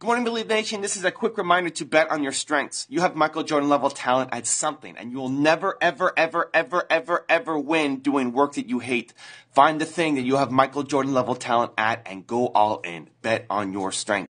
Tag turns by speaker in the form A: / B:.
A: Good morning, Believe Nation. This is a quick reminder to bet on your strengths. You have Michael Jordan level talent at something, and you will never, ever, ever, ever, ever, ever win doing work that you hate. Find the thing that you have Michael Jordan level talent at and go all in. Bet on your strength.